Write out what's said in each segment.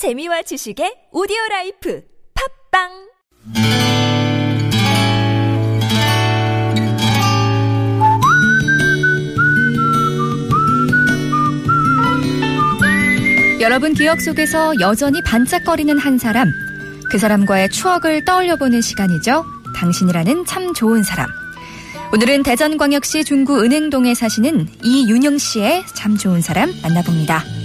재미와 지식의 오디오 라이프 팟빵 여러분 기억 속에서 여전히 반짝거리는 한 사람, 그 사람과의 추억을 떠올려 보는 시간이죠. 당신이라는 참 좋은 사람. 오늘은 대전광역시 중구 은행동에 사시는 이윤영 씨의 참 좋은 사람 만나봅니다.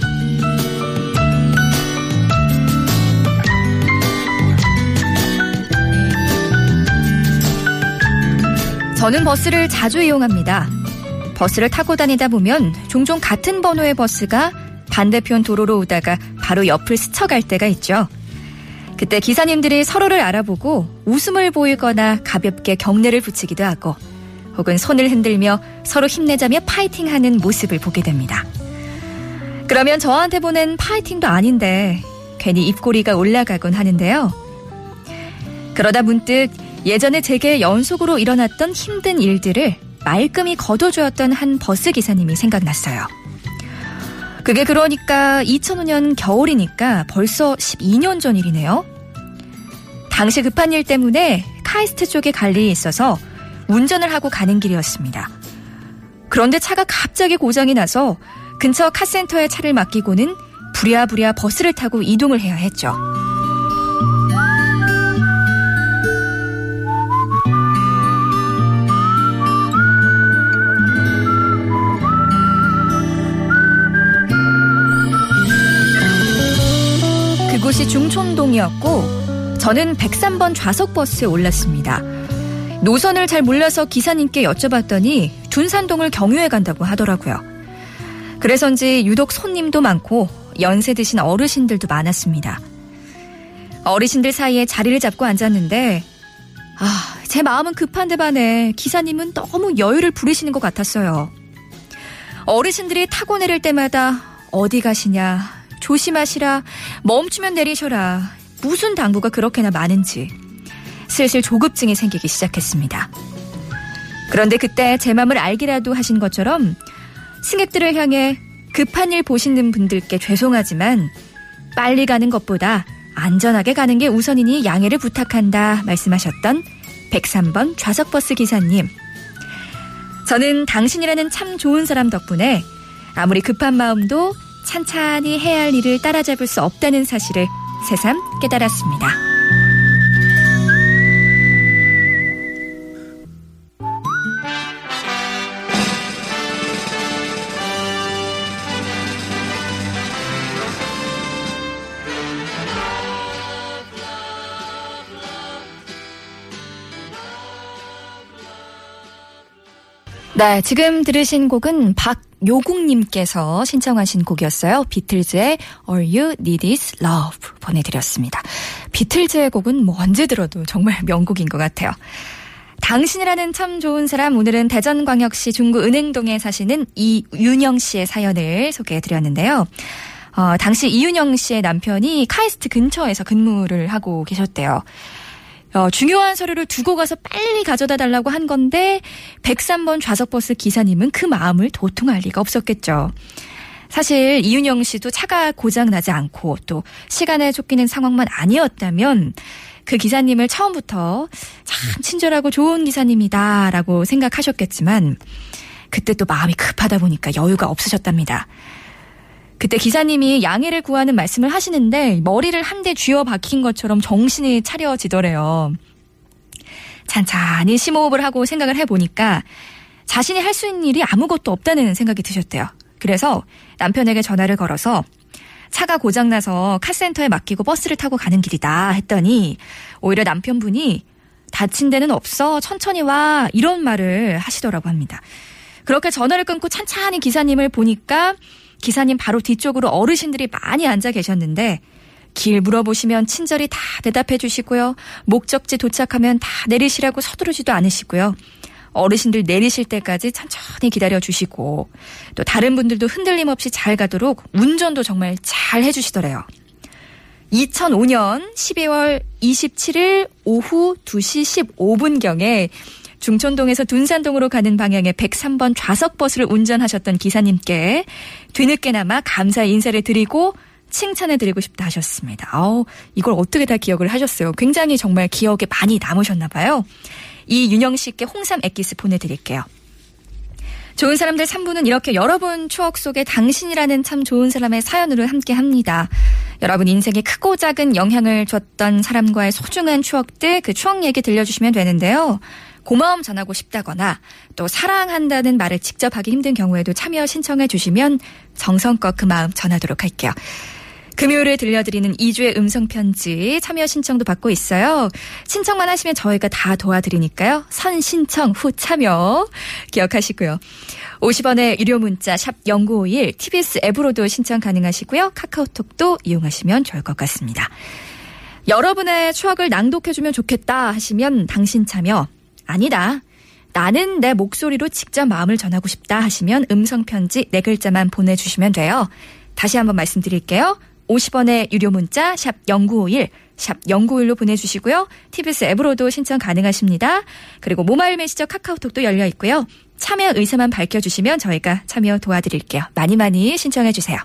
저는 버스를 자주 이용합니다. 버스를 타고 다니다 보면 종종 같은 번호의 버스가 반대편 도로로 오다가 바로 옆을 스쳐갈 때가 있죠. 그때 기사님들이 서로를 알아보고 웃음을 보이거나 가볍게 경례를 붙이기도 하고 혹은 손을 흔들며 서로 힘내자며 파이팅 하는 모습을 보게 됩니다. 그러면 저한테 보낸 파이팅도 아닌데 괜히 입꼬리가 올라가곤 하는데요. 그러다 문득 예전에 제게 연속으로 일어났던 힘든 일들을 말끔히 거둬주었던 한 버스 기사님이 생각났어요. 그게 그러니까 2005년 겨울이니까 벌써 12년 전 일이네요. 당시 급한 일 때문에 카이스트 쪽에 갈 일이 있어서 운전을 하고 가는 길이었습니다. 그런데 차가 갑자기 고장이 나서 근처 카센터에 차를 맡기고는 부랴부랴 버스를 타고 이동을 해야 했죠. 그곳이 중촌동이었고 저는 103번 좌석 버스에 올랐습니다. 노선을 잘 몰라서 기사님께 여쭤봤더니 둔산동을 경유해 간다고 하더라고요. 그래서인지 유독 손님도 많고 연세 드신 어르신들도 많았습니다. 어르신들 사이에 자리를 잡고 앉았는데 아, 제 마음은 급한데 반해 기사님은 너무 여유를 부리시는 것 같았어요. 어르신들이 타고 내릴 때마다 어디 가시냐, 조심하시라, 멈추면 내리셔라, 무슨 당부가 그렇게나 많은지 슬슬 조급증이 생기기 시작했습니다. 그런데 그때 제 마음을 알기라도 하신 것처럼 승객들을 향해 급한 일 보시는 분들께 죄송하지만 빨리 가는 것보다 안전하게 가는 게 우선이니 양해를 부탁한다 말씀하셨던 103번 좌석버스 기사님. 저는 당신이라는 참 좋은 사람 덕분에 아무리 급한 마음도 찬찬히 해야 할 일을 따라잡을 수 없다는 사실을 새삼 깨달았습니다. 네, 지금 들으신 곡은 박요국님께서 신청하신 곡이었어요. 비틀즈의 All You Need Is Love 보내드렸습니다. 비틀즈의 곡은 뭐 언제 들어도 정말 명곡인 것 같아요. 당신이라는 참 좋은 사람 오늘은 대전광역시 중구 은행동에 사시는 이윤영 씨의 사연을 소개해 드렸는데요. 어, 당시 이윤영 씨의 남편이 카이스트 근처에서 근무를 하고 계셨대요. 어, 중요한 서류를 두고 가서 빨리 가져다 달라고 한 건데 103번 좌석버스 기사님은 그 마음을 도통할 리가 없었겠죠. 사실 이윤영 씨도 차가 고장 나지 않고 또 시간에 쫓기는 상황만 아니었다면 그 기사님을 처음부터 참 친절하고 좋은 기사님이다라고 생각하셨겠지만 그때 또 마음이 급하다 보니까 여유가 없으셨답니다. 그때 기사님이 양해를 구하는 말씀을 하시는데 머리를 한 대 쥐어 박힌 것처럼 정신이 차려지더래요. 찬찬히 심호흡을 하고 생각을 해보니까 자신이 할 수 있는 일이 아무것도 없다는 생각이 드셨대요. 그래서 남편에게 전화를 걸어서 차가 고장나서 카센터에 맡기고 버스를 타고 가는 길이다 했더니 오히려 남편분이 다친 데는 없어 천천히 와 이런 말을 하시더라고 합니다. 그렇게 전화를 끊고 찬찬히 기사님을 보니까 기사님 바로 뒤쪽으로 어르신들이 많이 앉아 계셨는데 길 물어보시면 친절히 다 대답해 주시고요. 목적지 도착하면 다 내리시라고 서두르지도 않으시고요. 어르신들 내리실 때까지 천천히 기다려 주시고 또 다른 분들도 흔들림 없이 잘 가도록 운전도 정말 잘 해주시더래요. 2005년 12월 27일 오후 2시 15분경에 중촌동에서 둔산동으로 가는 방향의 103번 좌석 버스를 운전하셨던 기사님께 뒤늦게나마 감사 인사를 드리고 칭찬해드리고 싶다 하셨습니다. 어, 이걸 어떻게 다 기억을 하셨어요? 굉장히 정말 기억에 많이 남으셨나 봐요. 이윤영 씨께 홍삼 액기스 보내드릴게요. 좋은 사람들 3부는 이렇게 여러분 추억 속에 당신이라는 참 좋은 사람의 사연으로 함께 합니다. 여러분 인생에 크고 작은 영향을 줬던 사람과의 소중한 추억들 그 추억 얘기 들려주시면 되는데요. 고마움 전하고 싶다거나 또 사랑한다는 말을 직접 하기 힘든 경우에도 참여 신청해 주시면 정성껏 그 마음 전하도록 할게요. 금요일에 들려드리는 2주의 음성편지 참여 신청도 받고 있어요. 신청만 하시면 저희가 다 도와드리니까요. 선 신청 후 참여 기억하시고요. 50원의 유료 문자 샵 0951 TBS 앱으로도 신청 가능하시고요. 카카오톡도 이용하시면 좋을 것 같습니다. 여러분의 추억을 낭독해주면 좋겠다 하시면 당신 참여 아니다. 나는 내 목소리로 직접 마음을 전하고 싶다 하시면 음성편지 네 글자만 보내주시면 돼요. 다시 한번 말씀드릴게요. 50원의 유료 문자 샵 0951, 샵 0951로 보내주시고요. TBS 앱으로도 신청 가능하십니다. 그리고 모바일 메시저 카카오톡도 열려 있고요. 참여 의사만 밝혀주시면 저희가 참여 도와드릴게요. 많이 많이 신청해주세요.